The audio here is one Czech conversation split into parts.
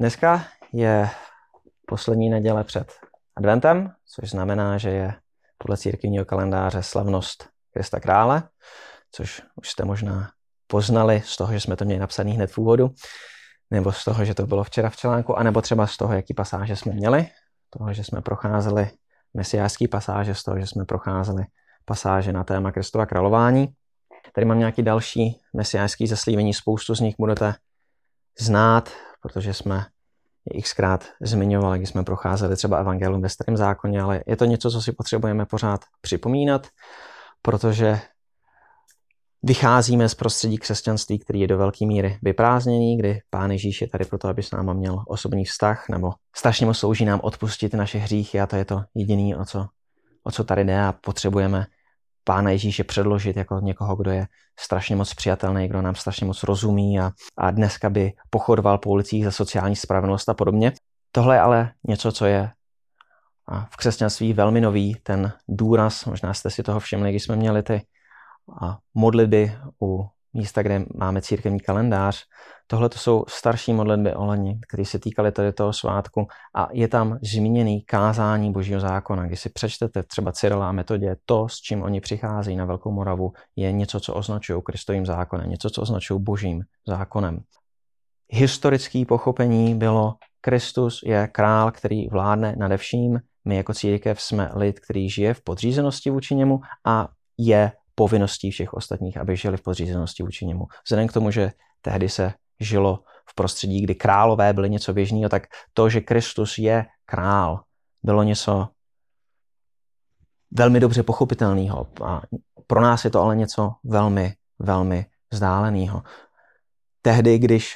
Dneska je poslední neděle před adventem, což znamená, že je podle církevního kalendáře slavnost Krista Krále, což už jste možná poznali z toho, že jsme to měli napsaný hned v úvodu, nebo z toho, že to bylo včera v článku, anebo třeba z toho, jaký pasáže jsme měli, toho, že jsme procházeli mesiářský pasáže, z toho, že jsme procházeli pasáže na téma Kristova králování. Tady mám nějaký další mesiářský zaslíbení, spoustu z nich budete znát, protože jsme je xkrát zmiňovali, když jsme procházeli třeba evangelium ve starém zákoně, ale je to něco, co si potřebujeme pořád připomínat, protože vycházíme z prostředí křesťanství, který je do velké míry vyprázdněný, kdy Pán Ježíš je tady proto, aby s náma měl osobní vztah, nebo strašně moc slouží nám odpustit naše hříchy a to je to jediné, o co, o co tady jde a potřebujeme Pána Ježíše předložit jako někoho, kdo je strašně moc přijatelný, kdo nám strašně moc rozumí a, a dneska by pochodoval po ulicích za sociální spravedlnost a podobně. Tohle je ale něco, co je v křesťanství velmi nový, ten důraz, možná jste si toho všimli, když jsme měli ty modlitby u místa, kde máme církevní kalendář. Tohle to jsou starší modlitby leni, které se týkaly tady toho svátku a je tam zmíněný kázání božího zákona. Když si přečtete třeba Cyrila a metodě, to, s čím oni přicházejí na Velkou Moravu, je něco, co označují Kristovým zákonem, něco, co označují božím zákonem. Historické pochopení bylo, Kristus je král, který vládne nade vším, my jako církev jsme lid, který žije v podřízenosti vůči němu a je povinností všech ostatních, aby žili v podřízenosti vůči němu. Vzhledem k tomu, že tehdy se žilo v prostředí, kdy králové byly něco běžného, tak to, že Kristus je král, bylo něco velmi dobře pochopitelného. A pro nás je to ale něco velmi, velmi vzdáleného. Tehdy, když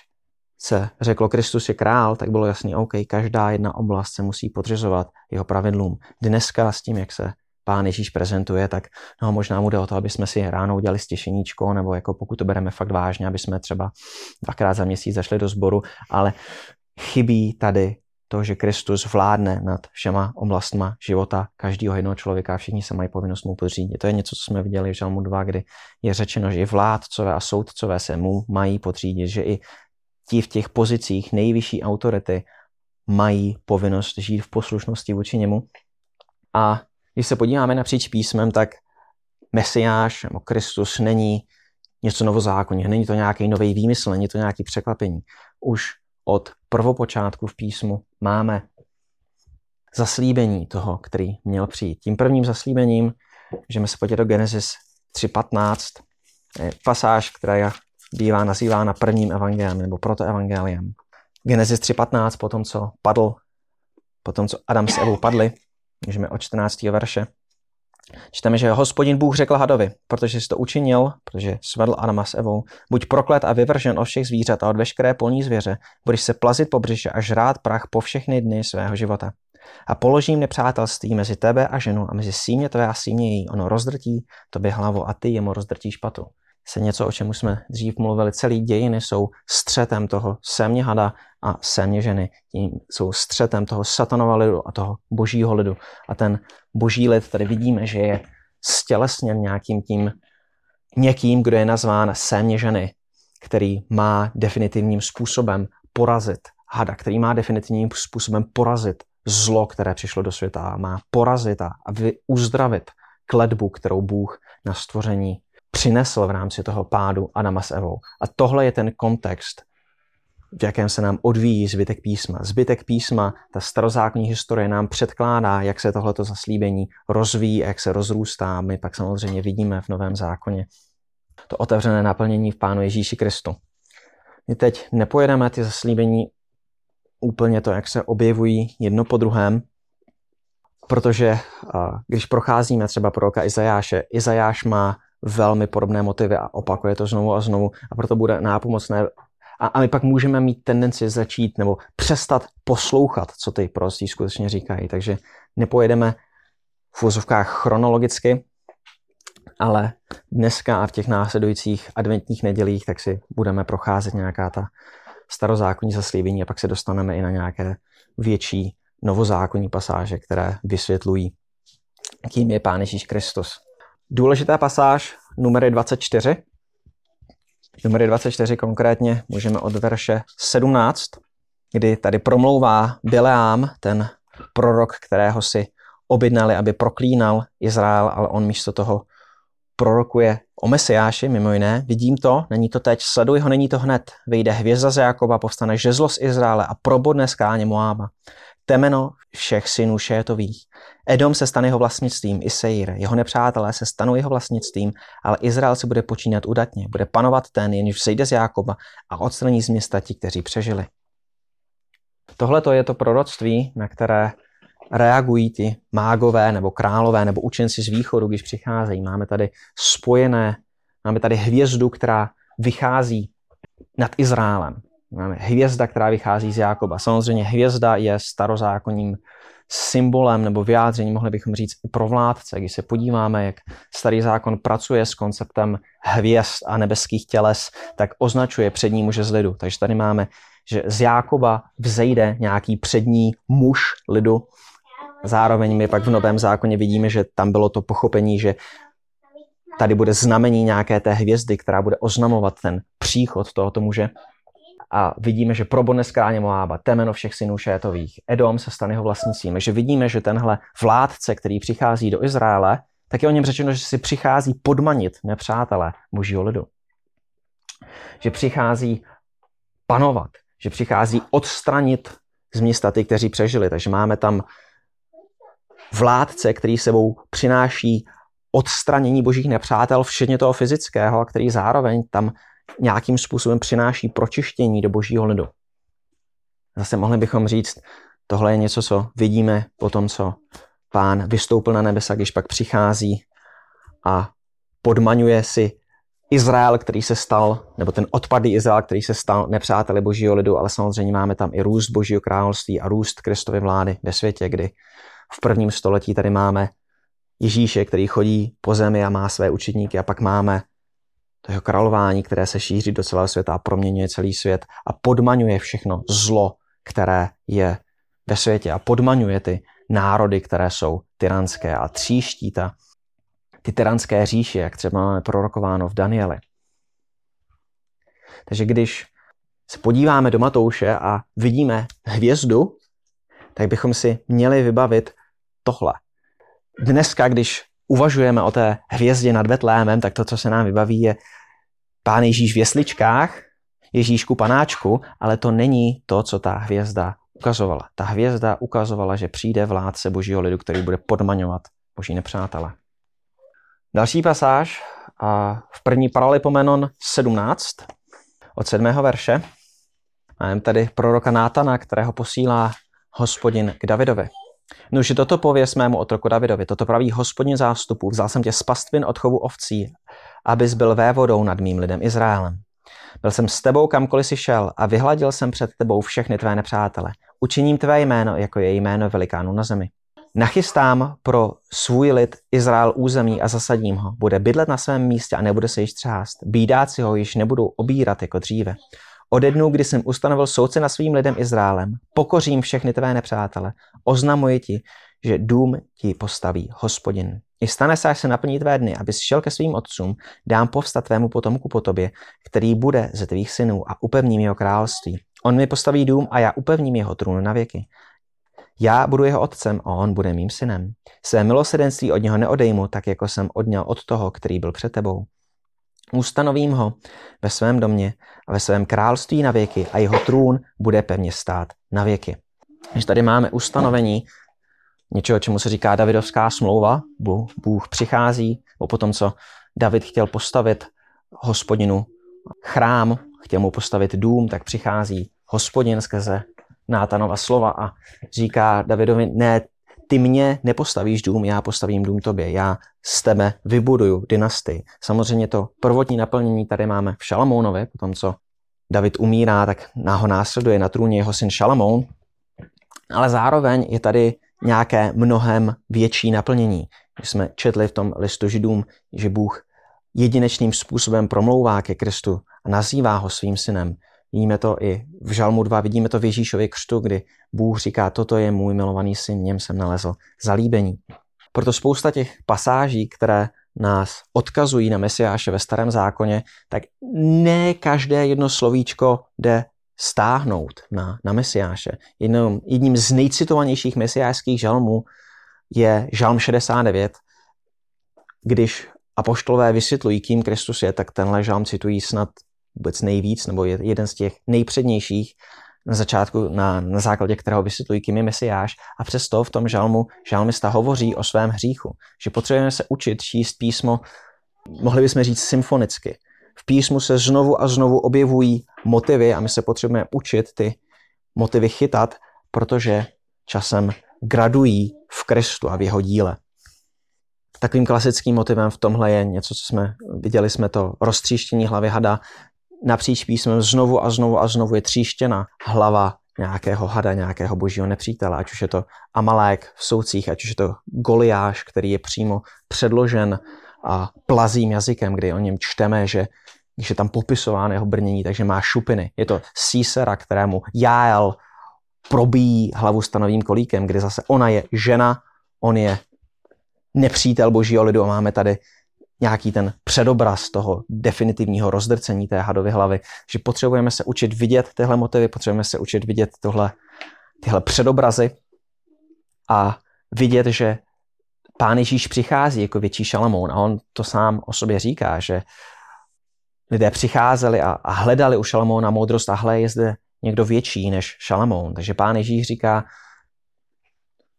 se řeklo Kristus je král, tak bylo jasný, OK, každá jedna oblast se musí podřizovat jeho pravidlům. Dneska s tím, jak se pán Ježíš prezentuje, tak no, možná mu jde o to, aby jsme si ráno udělali stěšeníčko, nebo jako pokud to bereme fakt vážně, aby jsme třeba dvakrát za měsíc zašli do sboru, ale chybí tady to, že Kristus vládne nad všema oblastma života každého jednoho člověka a všichni se mají povinnost mu podřídit. To je něco, co jsme viděli v Žalmu 2, kdy je řečeno, že i vládcové a soudcové se mu mají podřídit, že i ti v těch pozicích nejvyšší autority mají povinnost žít v poslušnosti vůči němu. A když se podíváme napříč písmem, tak Mesiáš nebo Kristus není něco novozákonně, není to nějaký nový výmysl, není to nějaký překvapení. Už od prvopočátku v písmu máme zaslíbení toho, který měl přijít. Tím prvním zaslíbením, můžeme se podívat do Genesis 3.15, je pasáž, která bývá nazývána prvním evangeliem nebo protoevangeliem. Genesis 3.15, po tom, co padl, po tom, co Adam s Evou padli, Můžeme od 14. verše. Čteme, že hospodin Bůh řekl hadovi, protože jsi to učinil, protože svedl Adama s Evou, buď proklet a vyvržen od všech zvířat a od veškeré polní zvěře, budeš se plazit po břiše a žrát prach po všechny dny svého života. A položím nepřátelství mezi tebe a ženu a mezi símě tvé a símě její. Ono rozdrtí tobě hlavu a ty jemu rozdrtíš patu se něco, o čem už jsme dřív mluvili, celý dějiny jsou střetem toho sémě hada a sémě ženy. Tím jsou střetem toho satanova lidu a toho božího lidu. A ten boží lid tady vidíme, že je stělesněn nějakým tím někým, kdo je nazván sémě ženy, který má definitivním způsobem porazit hada, který má definitivním způsobem porazit zlo, které přišlo do světa má porazit a uzdravit kledbu, kterou Bůh na stvoření přinesl v rámci toho pádu Adama s Evou. A tohle je ten kontext, v jakém se nám odvíjí zbytek písma. Zbytek písma, ta starozákonní historie nám předkládá, jak se tohleto zaslíbení rozvíjí, jak se rozrůstá. My pak samozřejmě vidíme v Novém zákoně to otevřené naplnění v Pánu Ježíši Kristu. My teď nepojedeme ty zaslíbení úplně to, jak se objevují jedno po druhém, protože když procházíme třeba proroka Izajáše, Izajáš má velmi podobné motivy a opakuje to znovu a znovu a proto bude nápomocné. A, a my pak můžeme mít tendenci začít nebo přestat poslouchat, co ty prostí skutečně říkají. Takže nepojedeme v úzovkách chronologicky, ale dneska a v těch následujících adventních nedělích tak si budeme procházet nějaká ta starozákonní zaslíbení a pak se dostaneme i na nějaké větší novozákonní pasáže, které vysvětlují, kým je Pán Ježíš Kristus. Důležitá pasáž numery 24. Numery 24 konkrétně můžeme od verše 17 kdy tady promlouvá Bileám, ten prorok, kterého si objednali, aby proklínal Izrael, ale on místo toho prorokuje o Mesiáši, mimo jiné. Vidím to, není to teď, sleduj ho, není to hned. Vyjde hvězda z Jakoba, povstane žezlo z Izraele a probodne skáně Moába. Temeno všech synů Šétových. Edom se stane jeho vlastnictvím, i Seir. Jeho nepřátelé se stanou jeho vlastnictvím, ale Izrael si bude počínat udatně. Bude panovat ten, jenž vzejde z Jákoba a odstraní z města ti, kteří přežili. Tohle to je to proroctví, na které reagují ti mágové nebo králové nebo učenci z východu, když přicházejí. Máme tady spojené, máme tady hvězdu, která vychází nad Izraelem. Máme hvězda, která vychází z Jákoba. Samozřejmě hvězda je starozákonním symbolem nebo vyjádřením, mohli bychom říct, i pro vládce. Když se podíváme, jak starý zákon pracuje s konceptem hvězd a nebeských těles, tak označuje přední muže z lidu. Takže tady máme, že z Jákoba vzejde nějaký přední muž lidu. Zároveň my pak v Novém zákoně vidíme, že tam bylo to pochopení, že tady bude znamení nějaké té hvězdy, která bude oznamovat ten příchod tohoto muže a vidíme, že probodne skráně Moába, temeno všech synů šétových, Edom se stane jeho vlastnictvím. Takže vidíme, že tenhle vládce, který přichází do Izraele, tak je o něm řečeno, že si přichází podmanit nepřátelé božího lidu. Že přichází panovat, že přichází odstranit z města ty, kteří přežili. Takže máme tam vládce, který sebou přináší odstranění božích nepřátel, včetně toho fyzického, a který zároveň tam nějakým způsobem přináší pročištění do božího lidu. Zase mohli bychom říct, tohle je něco, co vidíme po tom, co pán vystoupil na nebesa, když pak přichází a podmaňuje si Izrael, který se stal, nebo ten odpadný Izrael, který se stal nepřáteli božího lidu, ale samozřejmě máme tam i růst božího království a růst Kristovy vlády ve světě, kdy v prvním století tady máme Ježíše, který chodí po zemi a má své učedníky a pak máme jeho králování, které se šíří do celého světa a proměňuje celý svět a podmaňuje všechno zlo, které je ve světě a podmaňuje ty národy, které jsou tyranské a tříští ta, ty tyranské říše, jak třeba máme prorokováno v Danieli. Takže když se podíváme do Matouše a vidíme hvězdu, tak bychom si měli vybavit tohle. Dneska, když uvažujeme o té hvězdě nad Betlémem, tak to, co se nám vybaví, je pán Ježíš v jesličkách, Ježíšku panáčku, ale to není to, co ta hvězda ukazovala. Ta hvězda ukazovala, že přijde vládce božího lidu, který bude podmaňovat boží nepřátele. Další pasáž a v první Paralipomenon 17 od 7. verše. Máme tady proroka Nátana, kterého posílá hospodin k Davidovi. Nuž toto pověs mému otroku Davidovi, toto praví hospodin zástupu, vzal jsem tě z pastvin od chovu ovcí, abys byl vévodou nad mým lidem Izraelem. Byl jsem s tebou kamkoliv si šel a vyhladil jsem před tebou všechny tvé nepřátele. Učiním tvé jméno, jako je jméno velikánu na zemi. Nachystám pro svůj lid Izrael území a zasadím ho. Bude bydlet na svém místě a nebude se již třást. Bídáci ho již nebudou obírat jako dříve. Ode dnu, kdy jsem ustanovil soudce na svým lidem Izraelem, pokořím všechny tvé nepřátele, oznamuji ti, že dům ti postaví hospodin. I stane se, až se naplní tvé dny, abys šel ke svým otcům, dám povstat tvému potomku po tobě, který bude ze tvých synů a upevním jeho království. On mi postaví dům a já upevním jeho trůn na věky. Já budu jeho otcem a on bude mým synem. Své milosedenství od něho neodejmu, tak jako jsem odněl od toho, který byl před tebou. Ustanovím ho ve svém domě a ve svém království na věky a jeho trůn bude pevně stát na věky. Takže tady máme ustanovení něčeho, čemu se říká Davidovská smlouva. Bůh, přichází, po potom, co David chtěl postavit hospodinu chrám, chtěl mu postavit dům, tak přichází hospodin skrze Nátanova slova a říká Davidovi, ne, ty mě nepostavíš dům, já postavím dům tobě, já z tebe vybuduju dynastii. Samozřejmě to prvotní naplnění tady máme v Šalamounovi, potom co David umírá, tak ho následuje na trůně jeho syn Šalamoun, ale zároveň je tady nějaké mnohem větší naplnění. My jsme četli v tom listu židům, že Bůh jedinečným způsobem promlouvá ke Kristu a nazývá ho svým synem. Vidíme to i v Žalmu 2, vidíme to v Ježíšově křtu, kdy Bůh říká, toto je můj milovaný syn, něm jsem nalezl zalíbení. Proto spousta těch pasáží, které nás odkazují na Mesiáše ve starém zákoně, tak ne každé jedno slovíčko jde stáhnout na, na Mesiáše. Jednou, jedním z nejcitovanějších mesiášských žalmů je žalm 69, když apoštolové vysvětlují, kým Kristus je, tak tenhle žalm citují snad vůbec nejvíc, nebo je jeden z těch nejpřednějších na začátku, na, na základě kterého vysvětlují, kým je Mesiáš. A přesto v tom žalmu žalmista hovoří o svém hříchu, že potřebujeme se učit číst písmo, mohli bychom říct symfonicky. V písmu se znovu a znovu objevují motivy a my se potřebujeme učit ty motivy chytat, protože časem gradují v Kristu a v jeho díle. Takovým klasickým motivem v tomhle je něco, co jsme viděli, jsme to roztříštění hlavy hada. Napříč písmem znovu a znovu a znovu je tříštěna hlava nějakého hada, nějakého božího nepřítele, ať už je to Amalek v soucích, ať už je to Goliáš, který je přímo předložen a plazím jazykem, kdy o něm čteme, že když je tam popisován jeho brnění, takže má šupiny. Je to Císera, kterému Jael probíjí hlavu stanovým kolíkem, kdy zase ona je žena, on je nepřítel božího lidu a máme tady nějaký ten předobraz toho definitivního rozdrcení té hadovy hlavy, že potřebujeme se učit vidět tyhle motivy, potřebujeme se učit vidět tohle, tyhle předobrazy a vidět, že pán Ježíš přichází jako větší šalamoun a on to sám o sobě říká, že lidé přicházeli a, a hledali u Šalamouna moudrost a hle je zde někdo větší než Šalamoun. Takže pán Ježíš říká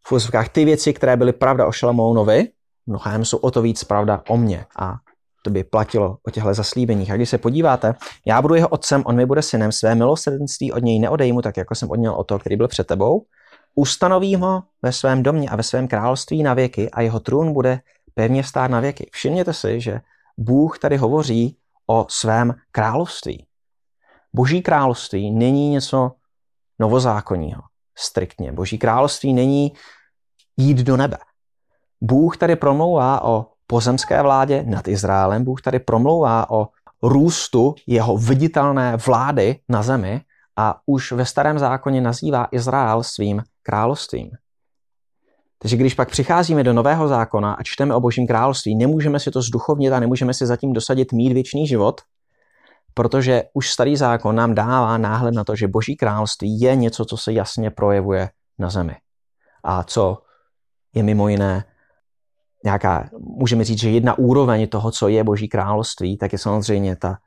v úzovkách ty věci, které byly pravda o Šalamounovi, mnohem jsou o to víc pravda o mně. A to by platilo o těchto zaslíbeních. A když se podíváte, já budu jeho otcem, on mi bude synem, své milosrdenství od něj neodejmu, tak jako jsem odněl o to, který byl před tebou. Ustanovím ho ve svém domě a ve svém království na věky a jeho trůn bude pevně stát na věky. Všimněte si, že Bůh tady hovoří o svém království. Boží království není něco novozákonního, striktně. Boží království není jít do nebe. Bůh tady promlouvá o pozemské vládě nad Izraelem, Bůh tady promlouvá o růstu jeho viditelné vlády na zemi a už ve starém zákoně nazývá Izrael svým královstvím. Takže když pak přicházíme do Nového zákona a čteme o Božím království, nemůžeme si to zduchovnit a nemůžeme si zatím dosadit mít věčný život, protože už starý zákon nám dává náhled na to, že Boží království je něco, co se jasně projevuje na zemi. A co je mimo jiné nějaká, můžeme říct, že jedna úroveň toho, co je Boží království, tak je samozřejmě ta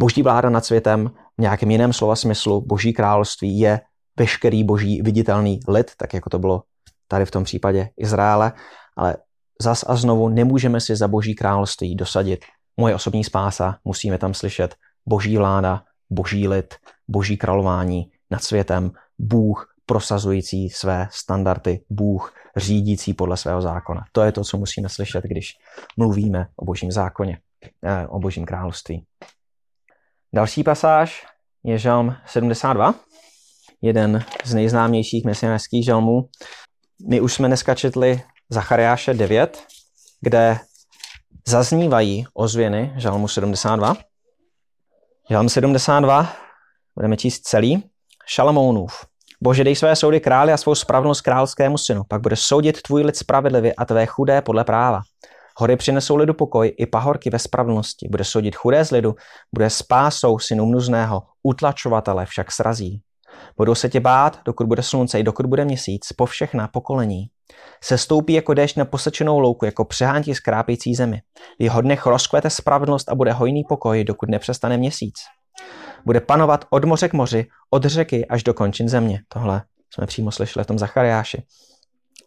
Boží vláda nad světem, v nějakém jiném slova smyslu, Boží království je veškerý boží viditelný lid, tak jako to bylo tady v tom případě Izraele, ale zas a znovu nemůžeme si za boží království dosadit moje osobní spása, musíme tam slyšet boží vláda, boží lid, boží králování nad světem, Bůh prosazující své standardy, Bůh řídící podle svého zákona. To je to, co musíme slyšet, když mluvíme o božím zákoně, eh, o božím království. Další pasáž je žalm 72, jeden z nejznámějších mesiářských žalmů. My už jsme dneska četli Zachariáše 9, kde zaznívají ozvěny žalmu 72. Žalm 72, budeme číst celý. Šalamounův. Bože, dej své soudy králi a svou spravedlnost královskému synu, pak bude soudit tvůj lid spravedlivě a tvé chudé podle práva. Hory přinesou lidu pokoj i pahorky ve spravedlnosti. Bude soudit chudé z lidu, bude spásou synu mnuzného, utlačovatele však srazí. Budou se tě bát, dokud bude slunce i dokud bude měsíc, po všechna pokolení. Se stoupí jako déšť na posečenou louku, jako přehántí skrápějící zemi. V jeho dnech rozkvete spravedlnost a bude hojný pokoj, dokud nepřestane měsíc. Bude panovat od moře k moři, od řeky až do končin země. Tohle jsme přímo slyšeli v tom Zachariáši.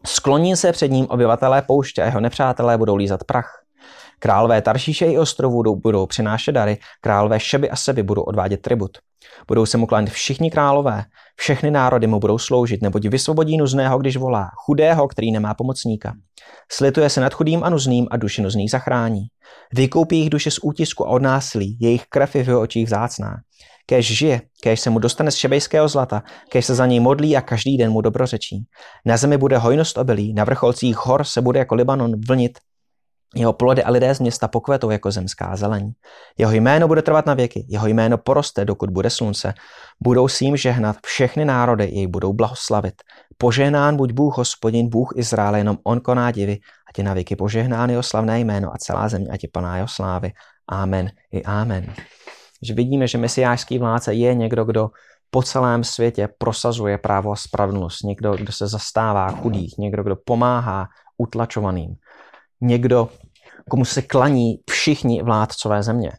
Skloní se před ním obyvatelé pouště a jeho nepřátelé budou lízat prach. Králové Taršíše i ostrovů budou, přinášet dary, králové Šeby a Seby budou odvádět tribut. Budou se mu klanit všichni králové, všechny národy mu budou sloužit, neboť vysvobodí nuzného, když volá, chudého, který nemá pomocníka. Slituje se nad chudým a nuzným a duši nuzných zachrání. Vykoupí jejich duše z útisku a od násilí, jejich krev je v jeho očích vzácná. Kéž žije, kéž se mu dostane z šebejského zlata, kéž se za něj modlí a každý den mu dobrořečí. Na zemi bude hojnost obilí, na vrcholcích hor se bude jako Libanon vlnit, jeho plody a lidé z města pokvetou jako zemská zeleň. Jeho jméno bude trvat na věky, jeho jméno poroste, dokud bude slunce. Budou s ním žehnat všechny národy, jej budou blahoslavit. Požehnán buď Bůh, hospodin, Bůh Izraele, jenom on koná divy, a ti na věky požehnán jeho slavné jméno a celá země, a ti plná jeho slávy. Amen i amen. Že vidíme, že mesiářský vládce je někdo, kdo po celém světě prosazuje právo a spravedlnost. Někdo, kdo se zastává chudých, někdo, kdo pomáhá utlačovaným. Někdo, komu se klaní všichni vládcové země.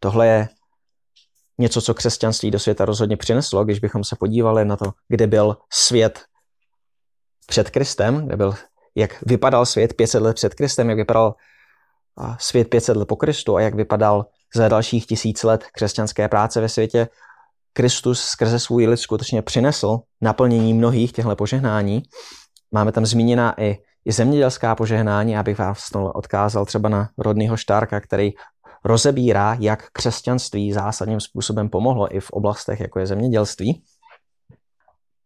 Tohle je něco, co křesťanství do světa rozhodně přineslo, když bychom se podívali na to, kde byl svět před Kristem, kde byl, jak vypadal svět 500 let před Kristem, jak vypadal svět 500 let po Kristu a jak vypadal za dalších tisíc let křesťanské práce ve světě, Kristus skrze svůj lid skutečně přinesl naplnění mnohých těchto požehnání. Máme tam zmíněna i, i zemědělská požehnání, abych vás to odkázal třeba na rodného Štárka, který rozebírá, jak křesťanství zásadním způsobem pomohlo i v oblastech, jako je zemědělství.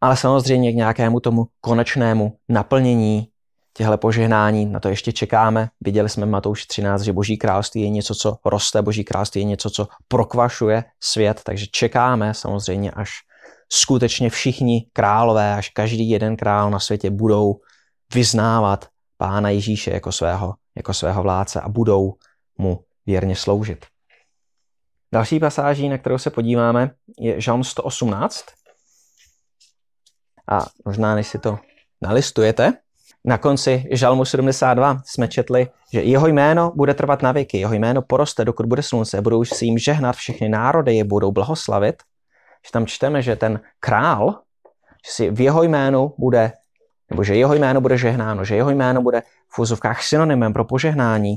Ale samozřejmě k nějakému tomu konečnému naplnění těchto požehnání, na to ještě čekáme. Viděli jsme Matouš 13, že Boží království je něco, co roste, Boží království je něco, co prokvašuje svět, takže čekáme samozřejmě, až skutečně všichni králové, až každý jeden král na světě budou vyznávat Pána Ježíše jako svého, jako svého vládce a budou mu věrně sloužit. Další pasáží, na kterou se podíváme, je Žalm 118. A možná, než si to nalistujete, na konci Žalmu 72 jsme četli, že jeho jméno bude trvat na věky, jeho jméno poroste, dokud bude slunce, budou si jim žehnat všechny národy, je budou blahoslavit. Že tam čteme, že ten král, že si v jeho jménu bude, nebo že jeho jméno bude žehnáno, že jeho jméno bude v úzovkách synonymem pro požehnání.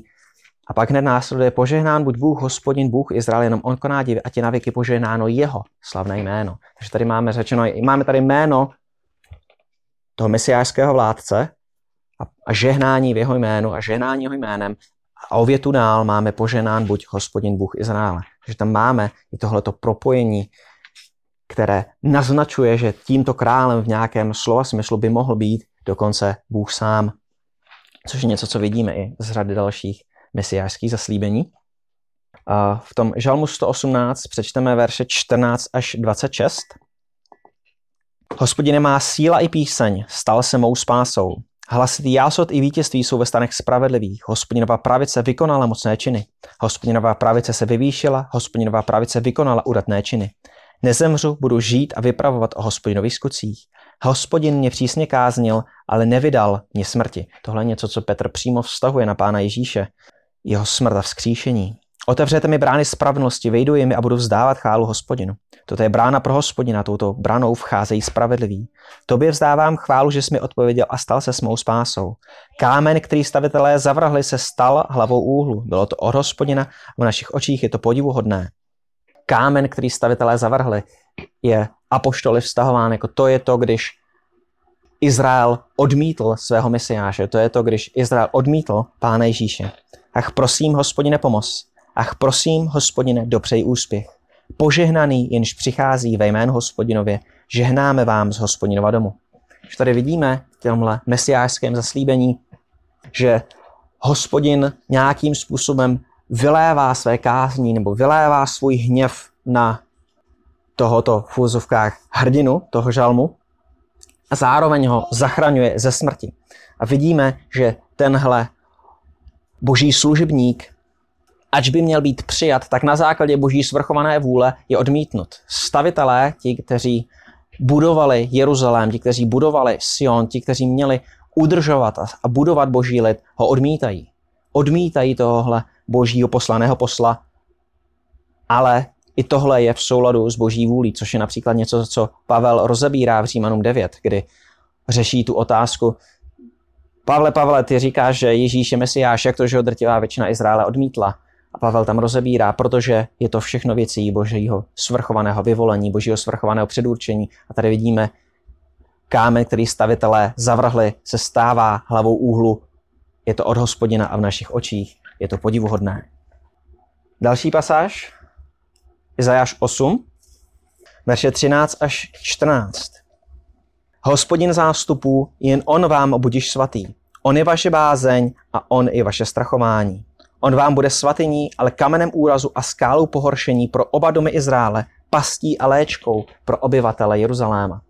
A pak hned následuje požehnán buď Bůh, hospodin, Bůh Izrael, jenom on koná divy a ti na věky požehnáno jeho slavné jméno. Takže tady máme řečeno, máme tady jméno toho mesiářského vládce, a, a žehnání v jeho jménu a žehnání jeho jménem a o větu dál máme poženán buď hospodin Bůh Izraele. Takže tam máme i tohleto propojení, které naznačuje, že tímto králem v nějakém slova smyslu by mohl být dokonce Bůh sám. Což je něco, co vidíme i z řady dalších mesiářských zaslíbení. V tom žalmu 118 přečteme verše 14 až 26. Hospodine má síla i píseň, stal se mou spásou. Hlasitý jásot i vítězství jsou ve stanech spravedlivých. Hospodinová pravice vykonala mocné činy. Hospodinová pravice se vyvýšila, hospodinová pravice vykonala udatné činy. Nezemřu, budu žít a vypravovat o hospodinových skutcích. Hospodin mě přísně káznil, ale nevydal mě smrti. Tohle je něco, co Petr přímo vztahuje na pána Ježíše. Jeho smrt a vzkříšení. Otevřete mi brány spravedlnosti, vejdu jimi a budu vzdávat chálu hospodinu. Toto je brána pro hospodina, touto branou vcházejí spravedliví. Tobě vzdávám chválu, že jsi mi odpověděl a stal se s mou spásou. Kámen, který stavitelé zavrhli, se stal hlavou úhlu. Bylo to od hospodina a v našich očích je to podivuhodné. Kámen, který stavitelé zavrhli, je apoštoli vztahován jako to je to, když Izrael odmítl svého mesiáše. To je to, když Izrael odmítl Pána Ježíše. Ach, prosím, hospodine, pomoz. Ach, prosím, hospodine, dopřej úspěch. Požehnaný, jenž přichází ve jménu hospodinově, žehnáme vám z hospodinova domu. Už tady vidíme v tomhle mesiářském zaslíbení, že hospodin nějakým způsobem vylévá své kázní nebo vylévá svůj hněv na tohoto v úzovkách hrdinu, toho žalmu, a zároveň ho zachraňuje ze smrti. A vidíme, že tenhle boží služebník ač by měl být přijat, tak na základě boží svrchované vůle je odmítnut. Stavitelé, ti, kteří budovali Jeruzalém, ti, kteří budovali Sion, ti, kteří měli udržovat a budovat boží lid, ho odmítají. Odmítají tohle božího poslaného posla, ale i tohle je v souladu s boží vůlí, což je například něco, co Pavel rozebírá v Římanům 9, kdy řeší tu otázku, Pavle, Pavle, ty říkáš, že Ježíš je Mesiáš, jak to, že ho drtivá většina Izraele odmítla? A Pavel tam rozebírá, protože je to všechno věcí božího svrchovaného vyvolení, božího svrchovaného předurčení. A tady vidíme, kámen, který stavitelé zavrhli, se stává hlavou úhlu. Je to od hospodina a v našich očích je to podivuhodné. Další pasáž, Izajáš 8, verše 13 až 14. Hospodin zástupů, jen on vám budiš svatý. On je vaše bázeň a on je vaše strachování. On vám bude svatyní, ale kamenem úrazu a skálou pohoršení pro oba domy Izraele, pastí a léčkou pro obyvatele Jeruzaléma.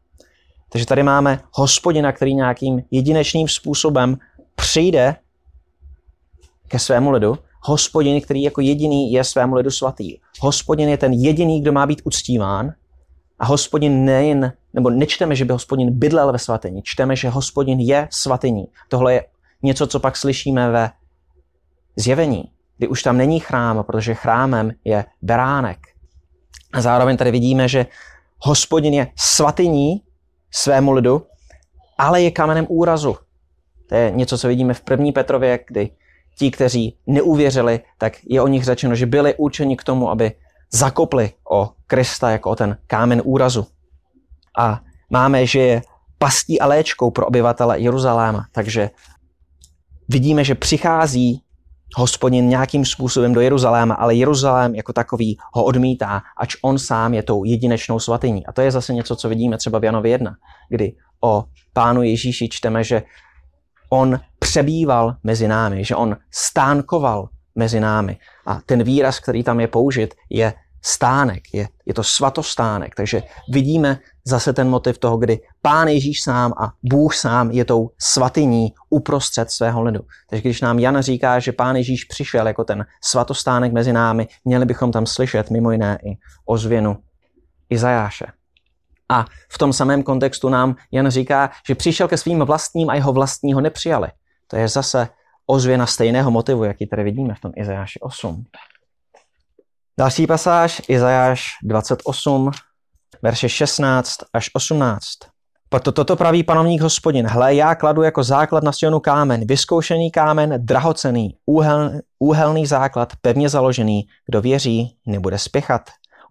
Takže tady máme hospodina, který nějakým jedinečným způsobem přijde ke svému lidu hospodin, který jako jediný je svému lidu svatý. Hospodin je ten jediný, kdo má být uctíván a hospodin nejen, nebo nečteme, že by hospodin bydlel ve svatyni, čteme, že hospodin je svatyní. Tohle je něco, co pak slyšíme ve zjevení, kdy už tam není chrám, protože chrámem je beránek. A zároveň tady vidíme, že hospodin je svatyní svému lidu, ale je kamenem úrazu. To je něco, co vidíme v první Petrově, kdy ti, kteří neuvěřili, tak je o nich řečeno, že byli určeni k tomu, aby zakopli o Krista jako o ten kámen úrazu. A máme, že je pastí a léčkou pro obyvatele Jeruzaléma. Takže vidíme, že přichází hospodin nějakým způsobem do Jeruzaléma, ale Jeruzalém jako takový ho odmítá, ač on sám je tou jedinečnou svatyní. A to je zase něco, co vidíme třeba v Janovi 1, kdy o pánu Ježíši čteme, že on přebýval mezi námi, že on stánkoval mezi námi. A ten výraz, který tam je použit, je stánek, je, je to svatostánek. Takže vidíme zase ten motiv toho, kdy Pán Ježíš sám a Bůh sám je tou svatyní uprostřed svého lidu. Takže když nám Jan říká, že Pán Ježíš přišel jako ten svatostánek mezi námi, měli bychom tam slyšet mimo jiné i ozvěnu Izajáše. A v tom samém kontextu nám Jan říká, že přišel ke svým vlastním a jeho vlastního nepřijali. To je zase ozvěna stejného motivu, jaký tady vidíme v tom Izajáši 8. Další pasáž, Izajáš 28, verše 16 až 18. Proto toto praví panovník hospodin. Hle, já kladu jako základ na Sionu kámen, vyzkoušený kámen, drahocený, úhel, úhelný základ, pevně založený. Kdo věří, nebude spěchat.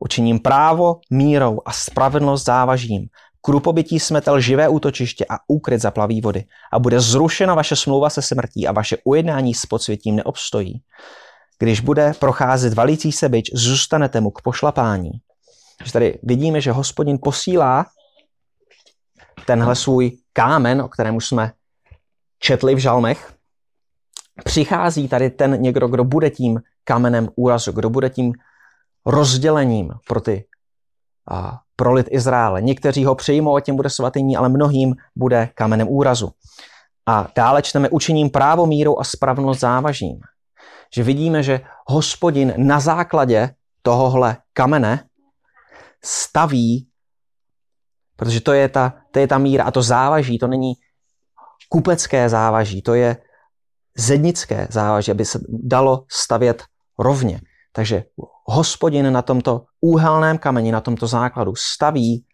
Učiním právo mírou a spravedlnost závažím. Krupobytí smetel živé útočiště a úkryt zaplaví vody. A bude zrušena vaše smlouva se smrtí a vaše ujednání s podsvětím neobstojí. Když bude procházet valící se byč, zůstanete mu k pošlapání. Takže tady vidíme, že hospodin posílá tenhle svůj kámen, o kterém jsme četli v žalmech. Přichází tady ten někdo, kdo bude tím kamenem úrazu, kdo bude tím rozdělením pro ty a, pro lid Izraele. Někteří ho přijmou a tím bude svatyní, ale mnohým bude kamenem úrazu. A dále čteme učiním právo mírou a spravnost závažím že vidíme, že hospodin na základě tohohle kamene staví, protože to je ta, to je ta míra a to závaží, to není kupecké závaží, to je zednické závaží, aby se dalo stavět rovně. Takže hospodin na tomto úhelném kameni, na tomto základu staví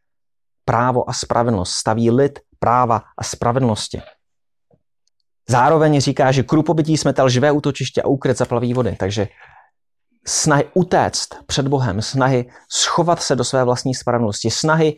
právo a spravedlnost, staví lid práva a spravedlnosti. Zároveň říká, že krupobytí smetal živé útočiště a úkryt zaplaví vody. Takže snahy utéct před Bohem, snahy schovat se do své vlastní spravedlnosti, snahy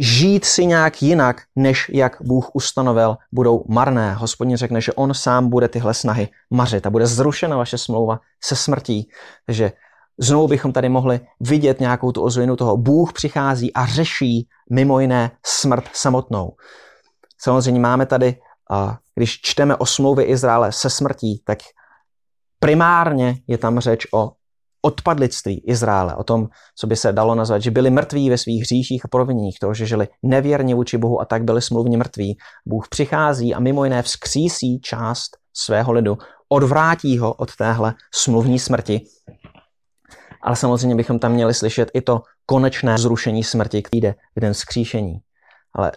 žít si nějak jinak, než jak Bůh ustanovil, budou marné. Hospodin řekne, že on sám bude tyhle snahy mařit a bude zrušena vaše smlouva se smrtí. Takže znovu bychom tady mohli vidět nějakou tu ozvěnu toho. Bůh přichází a řeší mimo jiné smrt samotnou. Samozřejmě máme tady když čteme o smlouvě Izraele se smrtí, tak primárně je tam řeč o odpadlictví Izraele, o tom, co by se dalo nazvat, že byli mrtví ve svých hříších a proviněních, toho, že žili nevěrně vůči Bohu a tak byli smluvně mrtví. Bůh přichází a mimo jiné vzkřísí část svého lidu, odvrátí ho od téhle smluvní smrti. Ale samozřejmě bychom tam měli slyšet i to konečné zrušení smrti, který jde v den vzkříšení. Ale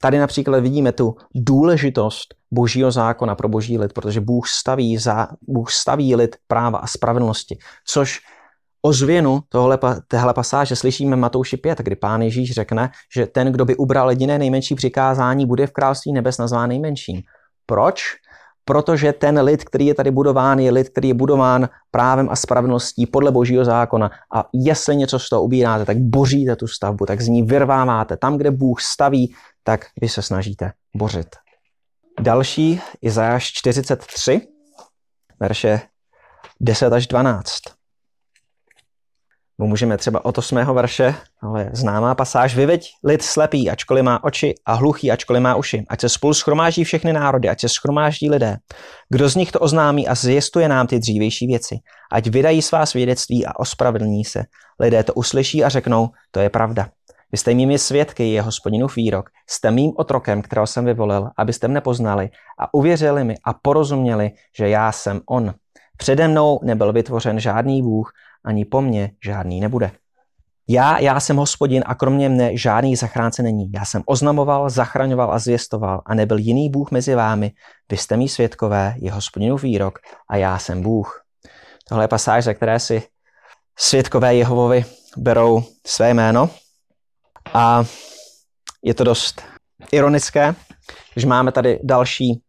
Tady například vidíme tu důležitost božího zákona pro boží lid, protože Bůh staví, za, Bůh staví lid práva a spravedlnosti, což ozvěnu tohle, téhle pasáže slyšíme Matouši 5, kdy pán Ježíš řekne, že ten, kdo by ubral jediné nejmenší přikázání, bude v království nebes nazván nejmenším. Proč? Protože ten lid, který je tady budován, je lid, který je budován právem a spravedlností podle božího zákona. A jestli něco z toho ubíráte, tak boříte tu stavbu, tak z ní vyrváváte. Tam, kde Bůh staví, tak vy se snažíte bořit. Další, Izajáš 43, verše 10 až 12. No, můžeme třeba od 8. verše, ale známá pasáž, vyveď lid slepý, ačkoliv má oči a hluchý, ačkoliv má uši. Ať se spolu schromáždí všechny národy, ať se schromáždí lidé. Kdo z nich to oznámí a zjistuje nám ty dřívější věci. Ať vydají svá svědectví a ospravedlní se. Lidé to uslyší a řeknou, to je pravda. Vy jste mými svědky, je hospodinův výrok. Jste mým otrokem, kterého jsem vyvolil, abyste mne poznali a uvěřili mi a porozuměli, že já jsem on. Přede mnou nebyl vytvořen žádný Bůh, ani po mně žádný nebude. Já, já jsem hospodin a kromě mne žádný zachránce není. Já jsem oznamoval, zachraňoval a zvěstoval a nebyl jiný Bůh mezi vámi. Vy jste mý světkové, je hospodinův výrok a já jsem Bůh. Tohle je pasáž, ze které si světkové Jehovovi berou své jméno. A je to dost ironické, že máme tady další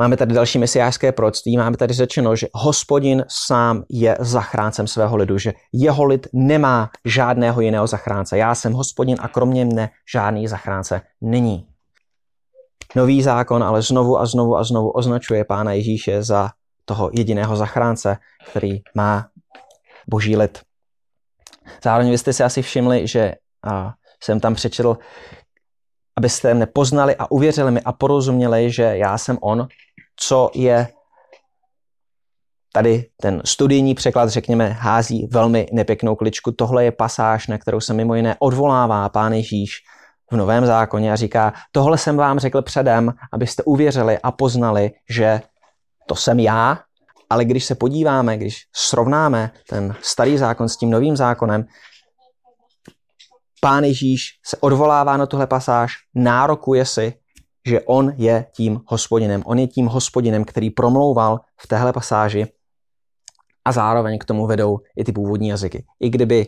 Máme tady další mesiářské proroctví, máme tady řečeno, že hospodin sám je zachráncem svého lidu, že jeho lid nemá žádného jiného zachránce. Já jsem hospodin a kromě mne žádný zachránce není. Nový zákon ale znovu a znovu a znovu označuje Pána Ježíše za toho jediného zachránce, který má boží lid. Zároveň jste si asi všimli, že a, jsem tam přečetl, abyste mne poznali a uvěřili mi a porozuměli, že já jsem on, co je tady ten studijní překlad, řekněme, hází velmi nepěknou kličku. Tohle je pasáž, na kterou se mimo jiné odvolává pán Ježíš v Novém zákoně a říká, tohle jsem vám řekl předem, abyste uvěřili a poznali, že to jsem já, ale když se podíváme, když srovnáme ten starý zákon s tím novým zákonem, pán Ježíš se odvolává na tuhle pasáž, nárokuje si, že on je tím hospodinem. On je tím hospodinem, který promlouval v téhle pasáži a zároveň k tomu vedou i ty původní jazyky. I kdyby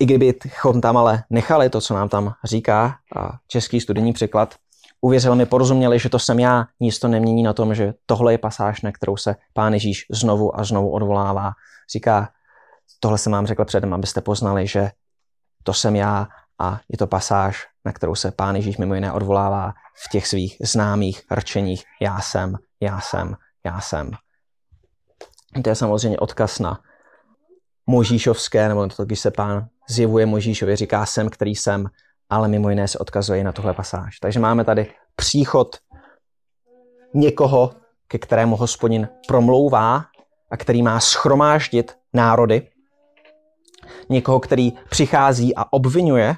i kdybychom tam ale nechali to, co nám tam říká český studijní překlad, uvěřili mi, porozuměli, že to jsem já, nic to nemění na tom, že tohle je pasáž, na kterou se pán Ježíš znovu a znovu odvolává. Říká, tohle jsem vám řekl předem, abyste poznali, že to jsem já a je to pasáž, na kterou se pán Ježíš mimo jiné odvolává v těch svých známých rčeních já jsem, já jsem, já jsem. To je samozřejmě odkaz na Možíšovské, nebo to, když se pán zjevuje Možíšově, říká jsem, který jsem, ale mimo jiné se odkazuje na tuhle pasáž. Takže máme tady příchod někoho, ke kterému hospodin promlouvá a který má schromáždit národy, někoho, který přichází a obvinuje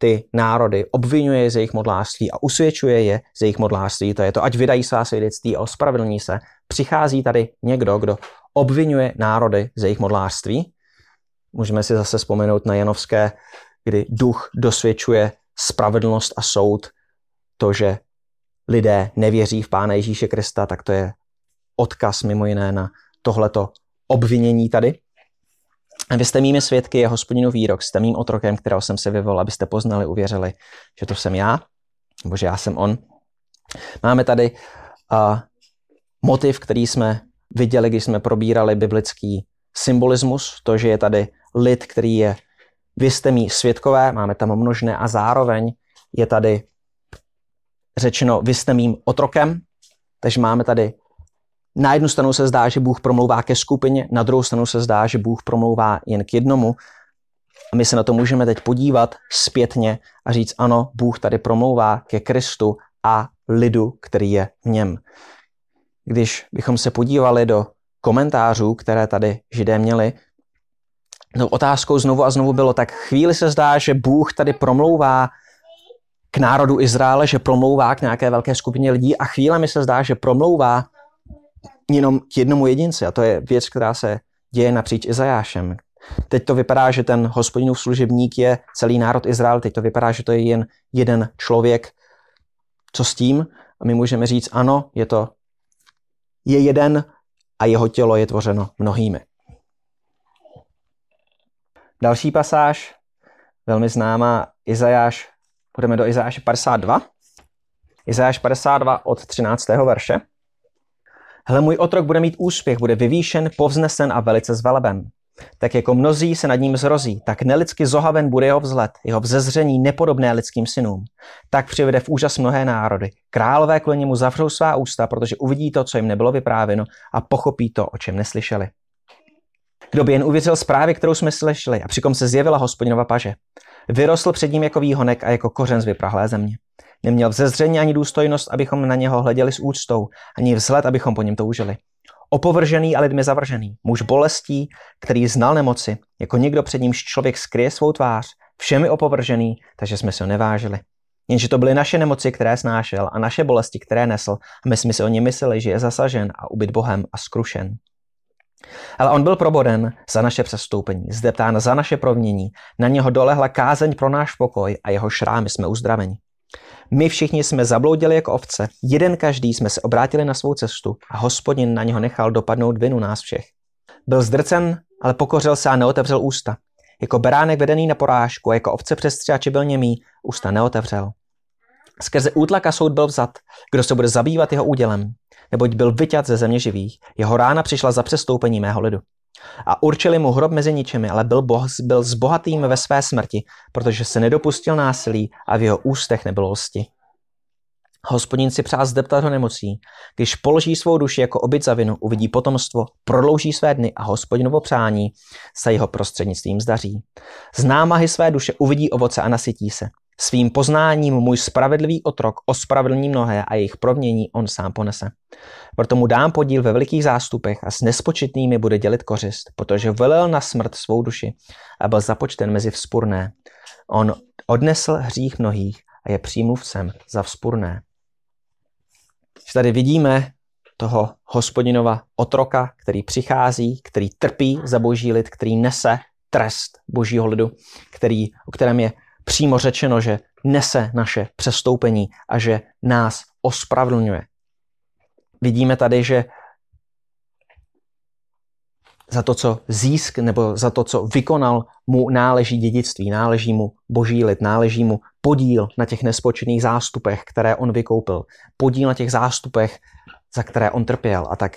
ty národy, obvinuje je z jejich modlářství a usvědčuje je z jejich modlářství. To je to, ať vydají svá svědectví a ospravedlní se. Přichází tady někdo, kdo obvinuje národy z jejich modlářství. Můžeme si zase vzpomenout na Janovské, kdy duch dosvědčuje spravedlnost a soud. To, že lidé nevěří v Pána Ježíše Krista, tak to je odkaz mimo jiné na tohleto obvinění tady. Vy jste mými svědky, je hospodinův výrok, jste mým otrokem, kterého jsem se vyvolal, abyste poznali, uvěřili, že to jsem já, nebo že já jsem on. Máme tady uh, motiv, který jsme viděli, když jsme probírali biblický symbolismus, to, že je tady lid, který je vy jste mý svědkové, máme tam množné a zároveň je tady řečeno vy jste mým otrokem, takže máme tady na jednu stranu se zdá, že Bůh promlouvá ke skupině, na druhou stranu se zdá, že Bůh promlouvá jen k jednomu. A my se na to můžeme teď podívat zpětně a říct, ano, Bůh tady promlouvá ke Kristu a lidu, který je v něm. Když bychom se podívali do komentářů, které tady židé měli, no otázkou znovu a znovu bylo, tak chvíli se zdá, že Bůh tady promlouvá k národu Izraele, že promlouvá k nějaké velké skupině lidí a chvíle mi se zdá, že promlouvá jenom k jednomu jedinci a to je věc, která se děje napříč Izajášem. Teď to vypadá, že ten hospodinův služebník je celý národ Izrael, teď to vypadá, že to je jen jeden člověk. Co s tím? A my můžeme říct, ano, je to je jeden a jeho tělo je tvořeno mnohými. Další pasáž, velmi známá, Izajáš, půjdeme do Izajáše 52. Izajáš 52 od 13. verše. Hle, můj otrok bude mít úspěch, bude vyvýšen, povznesen a velice zveleben. Tak jako mnozí se nad ním zrozí, tak nelidsky zohaven bude jeho vzhled, jeho vzezření nepodobné lidským synům. Tak přivede v úžas mnohé národy. Králové kvůli němu zavřou svá ústa, protože uvidí to, co jim nebylo vyprávěno a pochopí to, o čem neslyšeli. Kdo by jen uvěřil zprávě, kterou jsme slyšeli a přikom se zjevila hospodinova paže. Vyrostl před ním jako výhonek a jako kořen z vyprahlé země. Neměl vzezření ani důstojnost, abychom na něho hleděli s úctou, ani vzhled, abychom po něm toužili. Opovržený a lidmi zavržený, muž bolestí, který znal nemoci, jako někdo před nímž člověk skryje svou tvář, všemi opovržený, takže jsme se ho nevážili. Jenže to byly naše nemoci, které snášel a naše bolesti, které nesl a my jsme si o ně mysleli, že je zasažen a ubyt Bohem a skrušen. Ale on byl proboden za naše přestoupení, zdeptán za naše provinění, na něho dolehla kázeň pro náš pokoj a jeho šrámy jsme uzdraveni. My všichni jsme zabloudili jako ovce, jeden každý jsme se obrátili na svou cestu a hospodin na něho nechal dopadnout vinu nás všech. Byl zdrcen, ale pokořil se a neotevřel ústa. Jako beránek vedený na porážku a jako ovce přes střáči byl němý, ústa neotevřel. Skrze útlaka soud byl vzat, kdo se bude zabývat jeho údělem, neboť byl vyťat ze země živých. Jeho rána přišla za přestoupení mého lidu. A určili mu hrob mezi ničemi, ale byl, boh, byl s bohatým ve své smrti, protože se nedopustil násilí a v jeho ústech nebylo lsti. Hospodin si přál zdeptat ho nemocí. Když položí svou duši jako obyt za vinu, uvidí potomstvo, prodlouží své dny a hospodinovo přání se jeho prostřednictvím zdaří. Z námahy své duše uvidí ovoce a nasytí se. Svým poznáním můj spravedlivý otrok ospravedlní mnohé a jejich provnění on sám ponese. Proto mu dám podíl ve velikých zástupech a s nespočetnými bude dělit kořist, protože velel na smrt svou duši a byl započten mezi vzpurné. On odnesl hřích mnohých a je přímluvcem za vzpurné. Tady vidíme toho hospodinova otroka, který přichází, který trpí za boží lid, který nese trest božího lidu, který, o kterém je přímo řečeno, že nese naše přestoupení a že nás ospravedlňuje. Vidíme tady, že za to, co získ nebo za to, co vykonal, mu náleží dědictví, náleží mu boží lid, náleží mu podíl na těch nespočetných zástupech, které on vykoupil, podíl na těch zástupech, za které on trpěl. A tak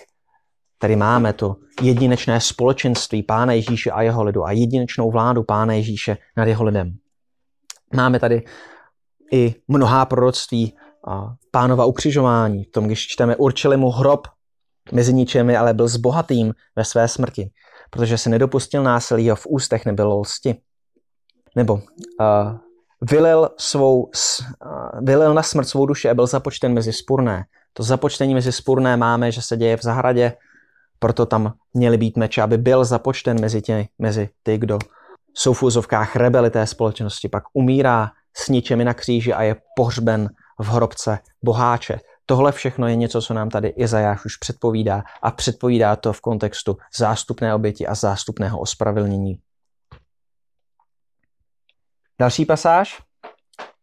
tady máme to jedinečné společenství Pána Ježíše a jeho lidu a jedinečnou vládu Pána Ježíše nad jeho lidem. Máme tady i mnohá proroctví pánova ukřižování. V tom, když čteme, určili mu hrob mezi ničemi, ale byl s bohatým ve své smrti, protože se nedopustil násilí a v ústech nebylo lsti. Nebo uh, vylil, svou, uh, vylil na smrt svou duši a byl započten mezi spurné. To započtení mezi spurné máme, že se děje v zahradě, proto tam měly být meče, aby byl započten mezi, tě, mezi ty, kdo jsou v úzovkách rebeli té společnosti, pak umírá s ničemi na kříži a je pohřben v hrobce boháče. Tohle všechno je něco, co nám tady Izajáš už předpovídá a předpovídá to v kontextu zástupné oběti a zástupného ospravedlnění. Další pasáž,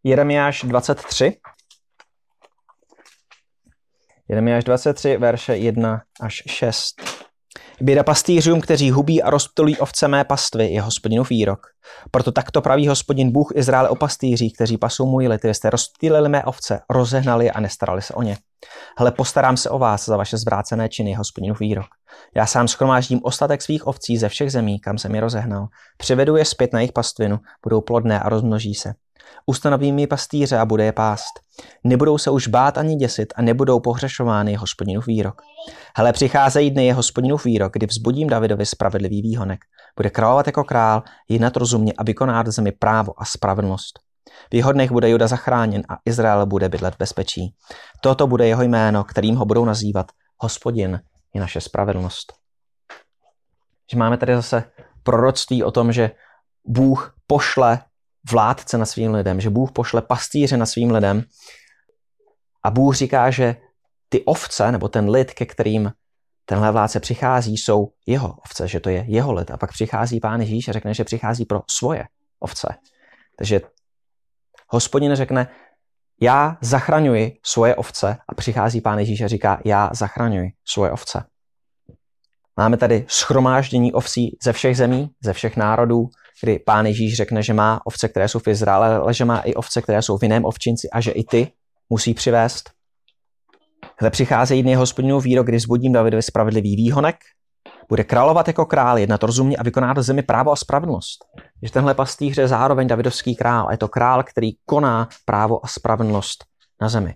Jeremiáš 23. Jeremiáš 23, verše 1 až 6. Běda pastýřům, kteří hubí a rozptolují ovce mé pastvy, je hospodinův výrok. Proto takto praví hospodin Bůh Izraele o pastýřích, kteří pasou můj lid, jste rozptýlili mé ovce, rozehnali a nestarali se o ně. Hele, postarám se o vás za vaše zvrácené činy, hospodinův výrok. Já sám schromáždím ostatek svých ovcí ze všech zemí, kam jsem je rozehnal. Přivedu je zpět na jejich pastvinu, budou plodné a rozmnoží se. Ustanovím mi pastýře a bude je pást. Nebudou se už bát ani děsit a nebudou pohřešovány hospodinův výrok. Hele, přicházejí dny je hospodinův výrok, kdy vzbudím Davidovi spravedlivý výhonek. Bude královat jako král, jednat rozumně a vykonat zemi právo a spravedlnost. V jeho dnech bude Juda zachráněn a Izrael bude bydlet v bezpečí. Toto bude jeho jméno, kterým ho budou nazývat Hospodin je naše spravedlnost. Že máme tady zase proroctví o tom, že Bůh pošle vládce na svým lidem, že Bůh pošle pastýře na svým lidem a Bůh říká, že ty ovce, nebo ten lid, ke kterým tenhle vládce přichází, jsou jeho ovce, že to je jeho lid. A pak přichází pán Ježíš a řekne, že přichází pro svoje ovce. Takže hospodin řekne, já zachraňuji svoje ovce a přichází pán Ježíš a říká, já zachraňuji svoje ovce. Máme tady schromáždění ovcí ze všech zemí, ze všech národů, kdy pán Ježíš řekne, že má ovce, které jsou v Izraele, ale že má i ovce, které jsou v jiném ovčinci a že i ty musí přivést. Hle přicházejí dny hospodinů výrok, kdy zbudím Davidovi spravedlivý výhonek, bude královat jako král, jednat rozumně a vykonat do zemi právo a spravedlnost. Že tenhle pastýř je zároveň Davidovský král a je to král, který koná právo a spravedlnost na zemi.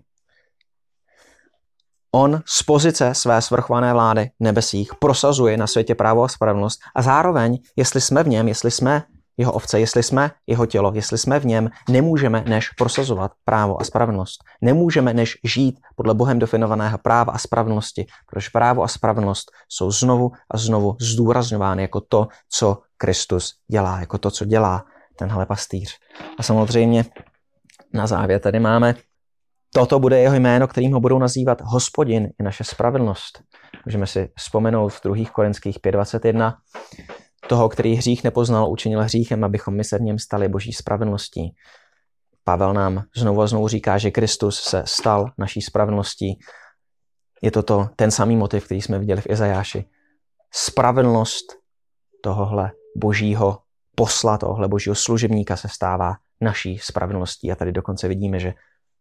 On z pozice své svrchované vlády nebesích prosazuje na světě právo a spravedlnost a zároveň, jestli jsme v něm, jestli jsme jeho ovce, jestli jsme jeho tělo, jestli jsme v něm, nemůžeme než prosazovat právo a spravedlnost. Nemůžeme než žít podle Bohem definovaného práva a spravedlnosti, protože právo a spravedlnost jsou znovu a znovu zdůrazňovány jako to, co Kristus dělá, jako to, co dělá tenhle pastýř. A samozřejmě Na závěr tady máme Toto bude jeho jméno, kterým ho budou nazývat hospodin i naše spravedlnost. Můžeme si vzpomenout v 2. Korinských 5.21. Toho, který hřích nepoznal, učinil hříchem, abychom my se v něm stali boží spravedlností. Pavel nám znovu a znovu říká, že Kristus se stal naší spravedlností. Je to, to ten samý motiv, který jsme viděli v Izajáši. Spravedlnost tohohle božího posla, tohohle božího služebníka se stává naší spravedlností. A tady dokonce vidíme, že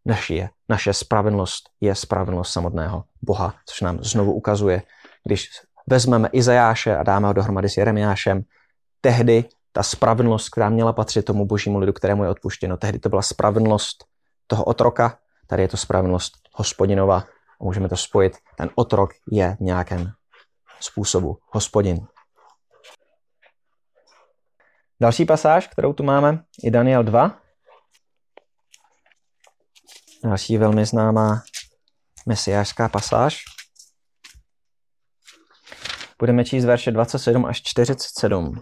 naši naše spravedlnost je spravedlnost samotného Boha, což nám znovu ukazuje, když vezmeme Izajáše a dáme ho dohromady s Jeremiášem, tehdy ta spravedlnost, která měla patřit tomu božímu lidu, kterému je odpuštěno, tehdy to byla spravedlnost toho otroka, tady je to spravedlnost hospodinova a můžeme to spojit. Ten otrok je v nějakém způsobu hospodin. Další pasáž, kterou tu máme, je Daniel 2. Další velmi známá mesiářská pasáž. Budeme číst verše 27 až 47.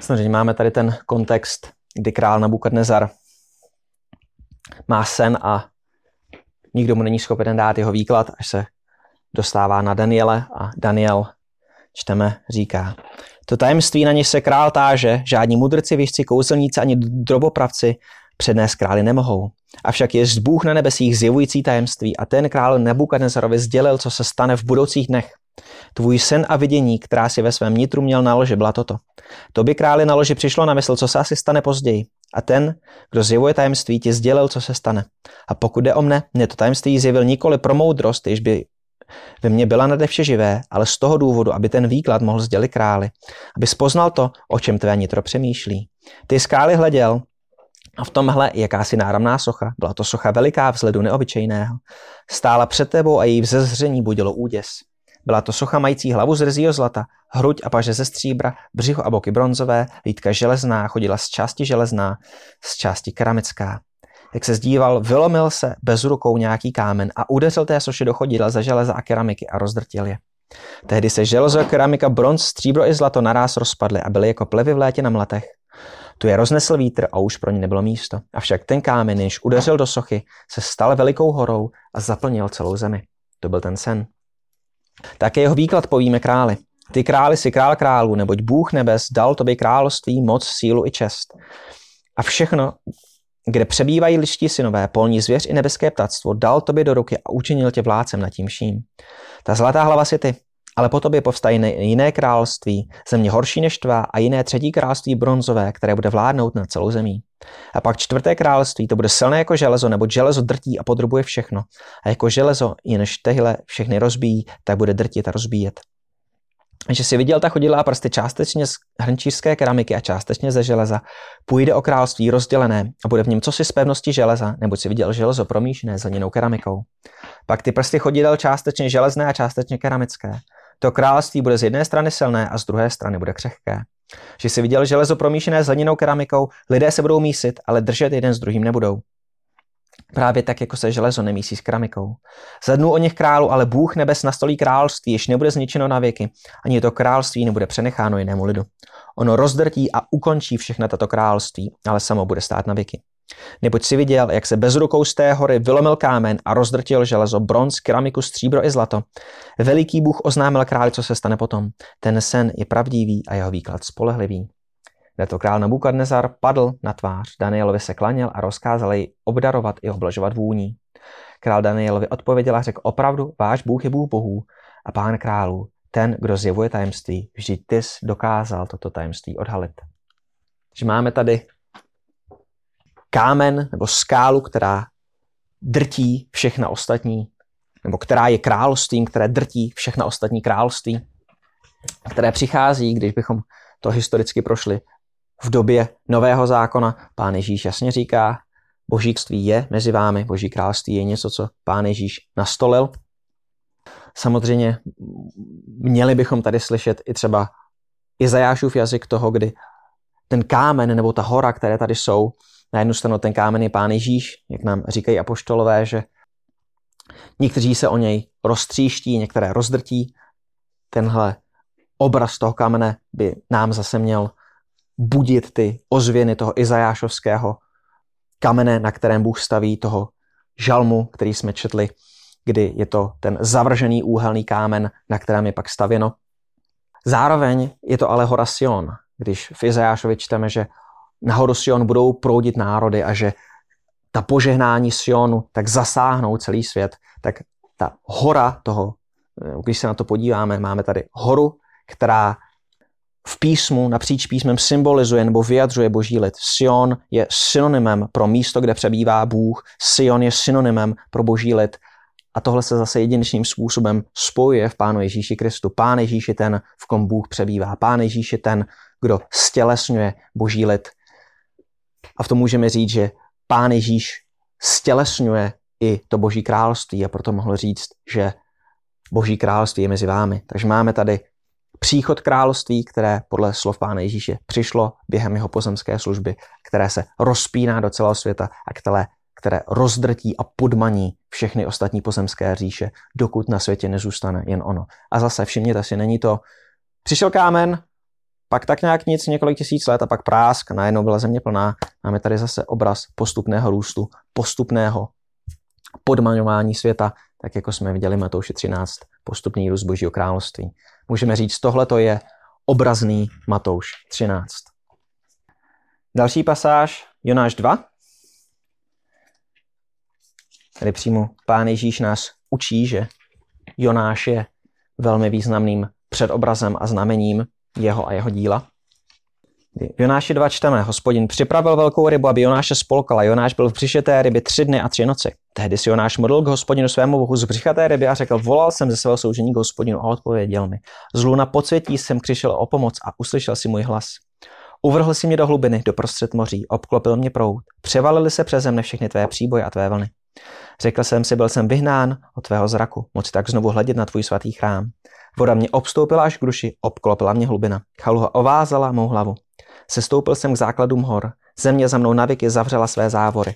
Samozřejmě máme tady ten kontext, kdy král Nabukadnezar má sen a nikdo mu není schopen dát jeho výklad, až se dostává na Daniele a Daniel, čteme, říká, to tajemství na něž se král táže, žádní mudrci, věžci, kouzelníci ani drobopravci přednést králi nemohou. Avšak je Bůh na nebesích zjevující tajemství a ten král Nebukadnezarovi sdělil, co se stane v budoucích dnech. Tvůj sen a vidění, která si ve svém nitru měl na loži, byla toto. To by králi na loži přišlo na mysl, co se asi stane později. A ten, kdo zjevuje tajemství, ti sdělil, co se stane. A pokud jde o mne, mě to tajemství zjevil nikoli pro moudrost, jež by ve mně byla nade vše živé, ale z toho důvodu, aby ten výklad mohl sdělit králi, aby spoznal to, o čem tvé nitro přemýšlí. Ty skály hleděl a v tomhle jakási náramná socha. Byla to socha veliká vzhledu neobyčejného. Stála před tebou a její vzezření budilo úděs. Byla to socha mající hlavu z rzího zlata, hruď a paže ze stříbra, břicho a boky bronzové, lítka železná, chodila z části železná, z části keramická. Jak se zdíval, vylomil se bez rukou nějaký kámen a udeřil té soše do chodidla za železa a keramiky a rozdrtil je. Tehdy se železo, keramika, bronz, stříbro i zlato naraz rozpadly a byly jako plevy v létě na mletech. Tu je roznesl vítr a už pro ně nebylo místo. Avšak ten kámen, jež udeřil do sochy, se stal velikou horou a zaplnil celou zemi. To byl ten sen. Také jeho výklad povíme králi. Ty králi si král králů, neboť Bůh nebes dal tobě království, moc, sílu i čest. A všechno, kde přebývají liští synové, polní zvěř i nebeské ptactvo, dal tobě do ruky a učinil tě vládcem nad tím vším. Ta zlatá hlava si ty, ale po tobě povstají jiné království, země horší než tvá a jiné třetí království bronzové, které bude vládnout na celou zemí. A pak čtvrté království, to bude silné jako železo, nebo železo drtí a podrobuje všechno. A jako železo, jenž tehle všechny rozbíjí, tak bude drtit a rozbíjet. Že si viděl ta chodidla a prsty částečně z hrnčířské keramiky a částečně ze železa, půjde o království rozdělené a bude v něm cosi z pevnosti železa, nebo si viděl železo promíšené zleninou keramikou. Pak ty prsty chodidel částečně železné a částečně keramické. To království bude z jedné strany silné a z druhé strany bude křehké. Že si viděl železo promíšené s hlininou keramikou, lidé se budou mísit, ale držet jeden s druhým nebudou. Právě tak, jako se železo nemísí s keramikou. Zednu o nich králu, ale Bůh nebes nastolí království, jež nebude zničeno na věky, ani to království nebude přenecháno jinému lidu. Ono rozdrtí a ukončí všechna tato království, ale samo bude stát na věky. Neboť si viděl, jak se bez rukou z té hory vylomil kámen a rozdrtil železo, bronz, keramiku, stříbro i zlato. Veliký Bůh oznámil králi, co se stane potom. Ten sen je pravdivý a jeho výklad spolehlivý. Kde to král Nabukadnezar padl na tvář, Danielovi se klaněl a rozkázal jej obdarovat i oblažovat vůní. Král Danielovi odpověděl a řekl, opravdu, váš Bůh je Bůh bohů a pán králů, ten, kdo zjevuje tajemství, vždyť ty dokázal toto tajemství odhalit. Že máme tady kámen nebo skálu, která drtí všechna ostatní, nebo která je královstvím, které drtí všechna ostatní království, které přichází, když bychom to historicky prošli v době nového zákona. Pán Ježíš jasně říká, boží království je mezi vámi, boží království je něco, co pán Ježíš nastolil. Samozřejmě měli bychom tady slyšet i třeba Izajášův jazyk toho, kdy ten kámen nebo ta hora, které tady jsou, na jednu stranu ten kámen je Pán Ježíš, jak nám říkají apoštolové, že někteří se o něj roztříští, některé rozdrtí. Tenhle obraz toho kamene by nám zase měl budit ty ozvěny toho izajášovského kamene, na kterém Bůh staví toho žalmu, který jsme četli, kdy je to ten zavržený úhelný kámen, na kterém je pak stavěno. Zároveň je to ale hora Sion, když v Izajášovi čteme, že na horu Sion budou proudit národy a že ta požehnání Sionu tak zasáhnou celý svět, tak ta hora toho, když se na to podíváme, máme tady horu, která v písmu, napříč písmem symbolizuje nebo vyjadřuje boží lid. Sion je synonymem pro místo, kde přebývá Bůh. Sion je synonymem pro boží lid. A tohle se zase jedinečným způsobem spojuje v Pánu Ježíši Kristu. Pán Ježíš je ten, v kom Bůh přebývá. Pán Ježíš je ten, kdo stělesňuje boží lid. A v tom můžeme říct, že Pán Ježíš stělesňuje i to boží království a proto mohl říct, že boží království je mezi vámi. Takže máme tady příchod království, které podle slov Pána Ježíše přišlo během jeho pozemské služby, které se rozpíná do celého světa a které, které rozdrtí a podmaní všechny ostatní pozemské říše, dokud na světě nezůstane jen ono. A zase všimněte si, není to, přišel kámen, pak tak nějak nic, několik tisíc let a pak prásk, najednou byla země plná. Máme tady zase obraz postupného růstu, postupného podmaňování světa, tak jako jsme viděli Matouši 13, postupný růst Božího království. Můžeme říct, tohle to je obrazný Matouš 13. Další pasáž, Jonáš 2. Tady přímo pán Ježíš nás učí, že Jonáš je velmi významným předobrazem a znamením jeho a jeho díla. V Jonáši 2 čteme, hospodin připravil velkou rybu, aby Jonáše spolkala. Jonáš byl v břiše té ryby tři dny a tři noci. Tehdy si Jonáš modlil k hospodinu svému bohu z břicha té ryby a řekl, volal jsem ze svého soužení k hospodinu a odpověděl mi. Z luna podsvětí jsem křišel o pomoc a uslyšel si můj hlas. Uvrhl si mě do hlubiny, do prostřed moří, obklopil mě prout. Převalili se přeze mne všechny tvé příboje a tvé vlny. Řekl jsem si, byl jsem vyhnán od tvého zraku, moci tak znovu hledět na tvůj svatý chrám. Voda mě obstoupila až k duši, obklopila mě hlubina. Chaluha ovázala mou hlavu. Sestoupil jsem k základům hor. Země za mnou navěky zavřela své závory.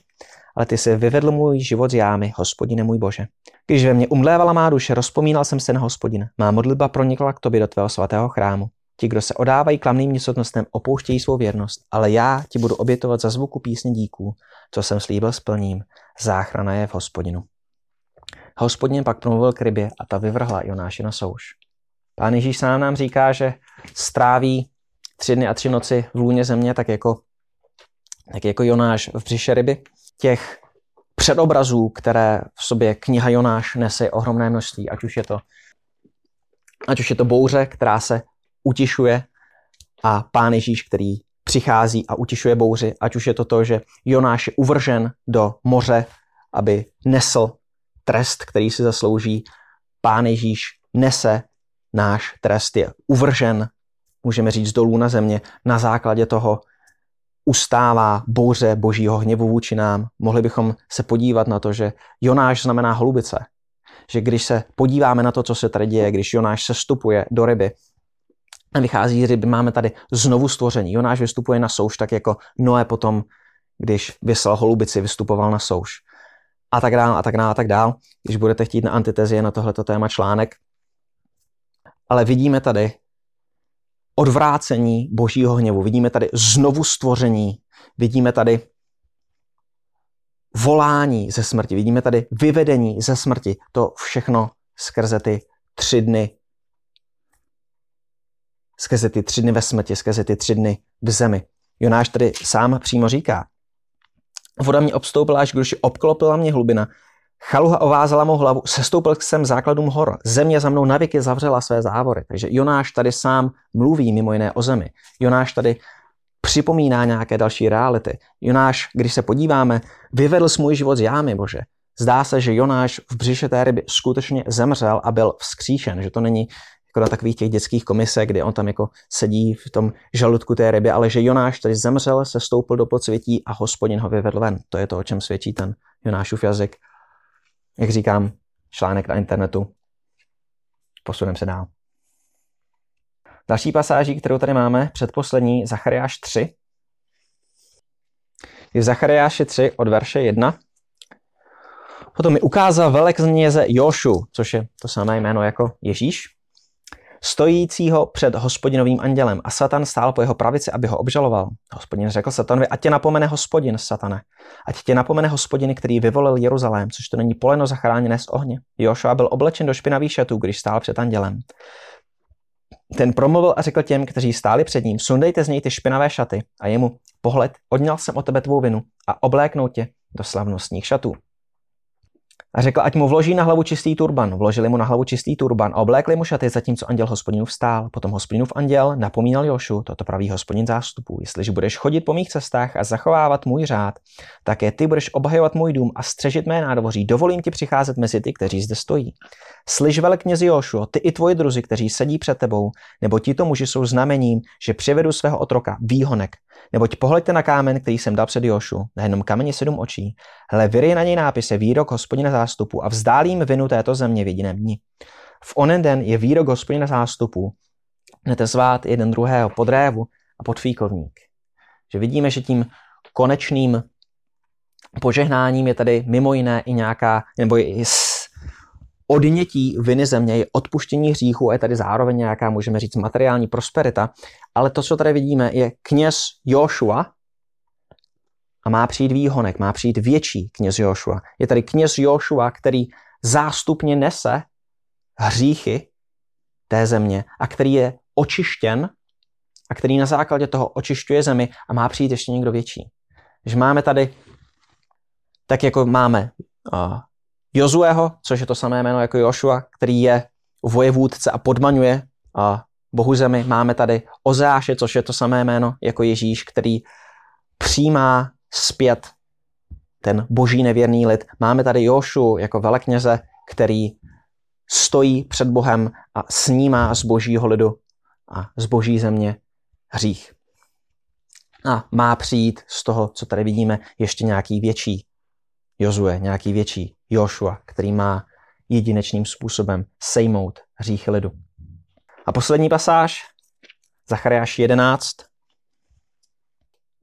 Ale ty si vyvedl můj život z jámy, hospodine můj bože. Když ve mně umlévala má duše, rozpomínal jsem se na hospodina. Má modlitba pronikla k tobě do tvého svatého chrámu. Ti, kdo se odávají klamným nicotnostem, opouštějí svou věrnost, ale já ti budu obětovat za zvuku písně díků, co jsem slíbil splním. Záchrana je v hospodinu. Hospodin pak promluvil k rybě a ta vyvrhla Jonáši na souš. Pán Ježíš sám nám říká, že stráví tři dny a tři noci v lůně země, tak jako, tak jako Jonáš v břiše ryby. Těch předobrazů, které v sobě kniha Jonáš nese ohromné množství, ať už je to, ať už je to bouře, která se utišuje a pán Ježíš, který přichází a utišuje bouři, ať už je to to, že Jonáš je uvržen do moře, aby nesl trest, který si zaslouží. Pán Ježíš nese náš trest, je uvržen můžeme říct, dolů na země. Na základě toho ustává bouře božího hněvu vůči nám. Mohli bychom se podívat na to, že Jonáš znamená holubice. Že když se podíváme na to, co se tady děje, když Jonáš se stupuje do ryby, a vychází z ryby, máme tady znovu stvoření. Jonáš vystupuje na souš, tak jako Noé potom, když vyslal holubici, vystupoval na souš. A tak dál, a tak dál, a tak dál. Když budete chtít na antitezie na tohleto téma článek. Ale vidíme tady, odvrácení božího hněvu. Vidíme tady znovu stvoření, vidíme tady volání ze smrti, vidíme tady vyvedení ze smrti. To všechno skrze ty tři dny skrze ty tři dny ve smrti, skrze ty tři dny v zemi. Jonáš tady sám přímo říká, voda mě obstoupila až když obklopila mě hlubina, Chaluha ovázala mou hlavu, sestoupil jsem základům hor. Země za mnou navěky zavřela své závory. Takže Jonáš tady sám mluví mimo jiné o zemi. Jonáš tady připomíná nějaké další reality. Jonáš, když se podíváme, vyvedl svůj život z jámy, bože. Zdá se, že Jonáš v břiše té ryby skutečně zemřel a byl vzkříšen, že to není jako na takových těch dětských komise, kdy on tam jako sedí v tom žaludku té ryby, ale že Jonáš tady zemřel, se stoupil do podsvětí a hospodin ho vyvedl ven. To je to, o čem svědčí ten Jonášův jazyk jak říkám, článek na internetu. Posuneme se dál. Další pasáží, kterou tady máme, předposlední, Zachariáš 3. Je v Zachariáši 3 od verše 1. Potom mi ukázal velek zněze Jošu, což je to samé jméno jako Ježíš. Stojícího před hospodinovým andělem a Satan stál po jeho pravici, aby ho obžaloval. Hospodin řekl Satanovi, ať tě napomene hospodin, Satane, ať tě napomene hospodin, který vyvolil Jeruzalém, což to není poleno zachráněné z ohně. Jošua byl oblečen do špinavých šatů, když stál před andělem. Ten promluvil a řekl těm, kteří stáli před ním, sundejte z něj ty špinavé šaty a jemu pohled, odňal jsem od tebe tvou vinu a obléknou tě do slavnostních šatů. A řekl, ať mu vloží na hlavu čistý turban. Vložili mu na hlavu čistý turban a oblékli mu šaty, zatímco anděl hospodinu vstál. Potom hospodinův anděl napomínal Jošu, toto praví hospodin zástupů. Jestliže budeš chodit po mých cestách a zachovávat můj řád, také ty budeš obhajovat můj dům a střežit mé nádvoří. Dovolím ti přicházet mezi ty, kteří zde stojí. Slyš velknězi Jošu, ty i tvoji druzi, kteří sedí před tebou, nebo ti to muži jsou znamením, že přivedu svého otroka, výhonek, Neboť pohleďte na kámen, který jsem dal před Jošu, na jednom kameni sedm očí. Hle, vyry na něj nápise výrok hospodina zástupu a vzdálím vinu této země v jediném dni. V onen den je výrok hospodina zástupu. Hnete zvát jeden druhého pod révu a pod fíkovník. Že vidíme, že tím konečným požehnáním je tady mimo jiné i nějaká, nebo je odnětí viny země, je odpuštění hříchu a je tady zároveň nějaká, můžeme říct, materiální prosperita. Ale to, co tady vidíme, je kněz Joshua a má přijít výhonek, má přijít větší kněz Joshua. Je tady kněz Joshua, který zástupně nese hříchy té země a který je očištěn a který na základě toho očišťuje zemi a má přijít ještě někdo větší. Že máme tady, tak jako máme Jozueho, což je to samé jméno jako Joshua, který je vojevůdce a podmaňuje a bohu zemi. Máme tady Ozeáše, což je to samé jméno jako Ježíš, který přijímá zpět ten boží nevěrný lid. Máme tady Jošu jako velekněze, který stojí před Bohem a snímá z božího lidu a z boží země hřích. A má přijít z toho, co tady vidíme, ještě nějaký větší Jozue, nějaký větší Joshua, který má jedinečným způsobem sejmout hříchy lidu. A poslední pasáž, Zachariáš 11,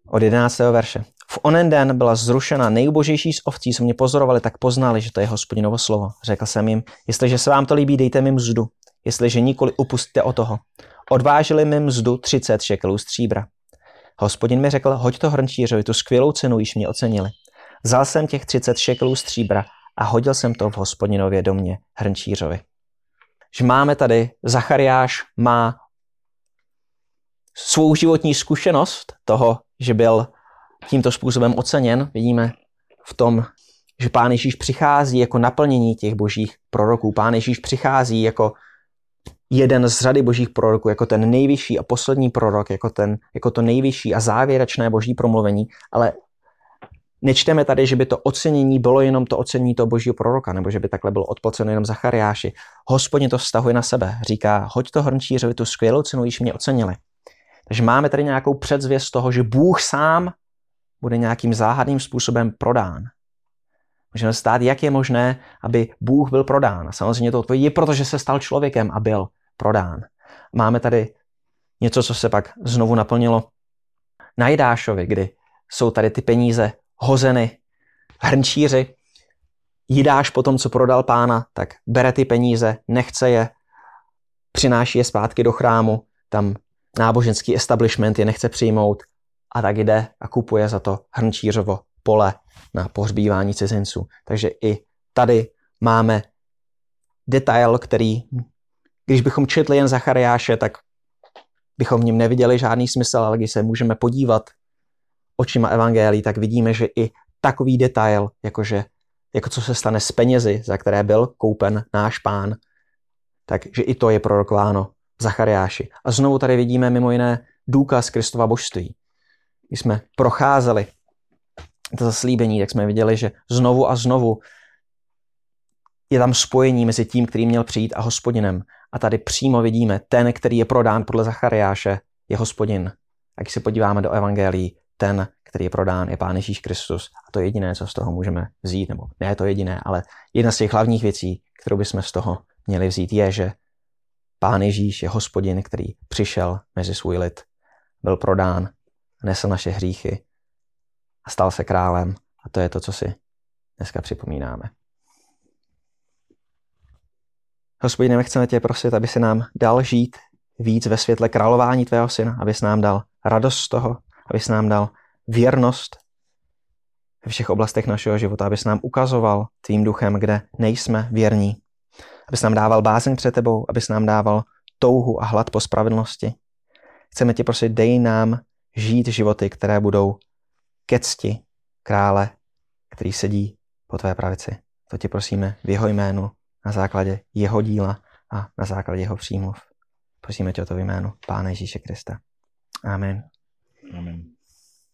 od 11. verše. V onen den byla zrušena nejubožejší z ovcí, co mě pozorovali, tak poznali, že to je hospodinovo slovo. Řekl jsem jim, jestliže se vám to líbí, dejte mi mzdu, jestliže nikoli upustte o toho. Odvážili mi mzdu 30 šekelů stříbra. Hospodin mi řekl, hoď to hrnčířovi, tu skvělou cenu již mě ocenili. Vzal jsem těch 30 šekelů stříbra a hodil jsem to v hospodinově domě hrnčířovi. Že máme tady, Zachariáš má svou životní zkušenost toho, že byl tímto způsobem oceněn. Vidíme v tom, že Pán Ježíš přichází jako naplnění těch božích proroků. Pán Ježíš přichází jako jeden z řady božích proroků, jako ten nejvyšší a poslední prorok, jako, ten, jako to nejvyšší a závěrečné boží promluvení, ale Nečteme tady, že by to ocenění bylo jenom to ocenění toho božího proroka, nebo že by takhle bylo odplaceno jenom Zachariáši. Hospodin to vztahuje na sebe. Říká, hoď to hrnčířovi tu skvělou cenu, již mě ocenili. Takže máme tady nějakou předzvěst toho, že Bůh sám bude nějakým záhadným způsobem prodán. Můžeme stát, jak je možné, aby Bůh byl prodán. A samozřejmě to odpovědí protože se stal člověkem a byl prodán. Máme tady něco, co se pak znovu naplnilo na Jidášovi, kdy jsou tady ty peníze hozeny hrnčíři. Jídáš po tom, co prodal pána, tak bere ty peníze, nechce je, přináší je zpátky do chrámu, tam náboženský establishment je nechce přijmout a tak jde a kupuje za to hrnčířovo pole na pohřbívání cizinců. Takže i tady máme detail, který, když bychom četli jen Zachariáše, tak bychom v něm neviděli žádný smysl, ale když se můžeme podívat očima evangelií, tak vidíme, že i takový detail, jakože, jako co se stane s penězi, za které byl koupen náš pán, takže i to je prorokováno v Zachariáši. A znovu tady vidíme mimo jiné důkaz Kristova božství. Když jsme procházeli to zaslíbení, tak jsme viděli, že znovu a znovu je tam spojení mezi tím, který měl přijít a hospodinem. A tady přímo vidíme, ten, který je prodán podle Zachariáše, je hospodin. A když se podíváme do evangelií, ten, který je prodán, je Pán Ježíš Kristus. A to je jediné, co z toho můžeme vzít, nebo ne to jediné, ale jedna z těch hlavních věcí, kterou bychom z toho měli vzít, je, že Pán Ježíš je hospodin, který přišel mezi svůj lid, byl prodán, nesl naše hříchy a stal se králem. A to je to, co si dneska připomínáme. Hospodine, my chceme tě prosit, aby se nám dal žít víc ve světle králování tvého syna, aby se nám dal radost z toho, aby se nám dal věrnost ve všech oblastech našeho života, aby se nám ukazoval tvým duchem, kde nejsme věrní, aby se nám dával bázeň před tebou, aby se nám dával touhu a hlad po spravedlnosti. Chceme tě prosit, dej nám žít životy, které budou ke cti krále, který sedí po tvé pravici. To tě prosíme v jeho jménu, na základě jeho díla a na základě jeho přímluv. Prosíme tě o to v jménu Pána Ježíše Krista. Amen. Amen.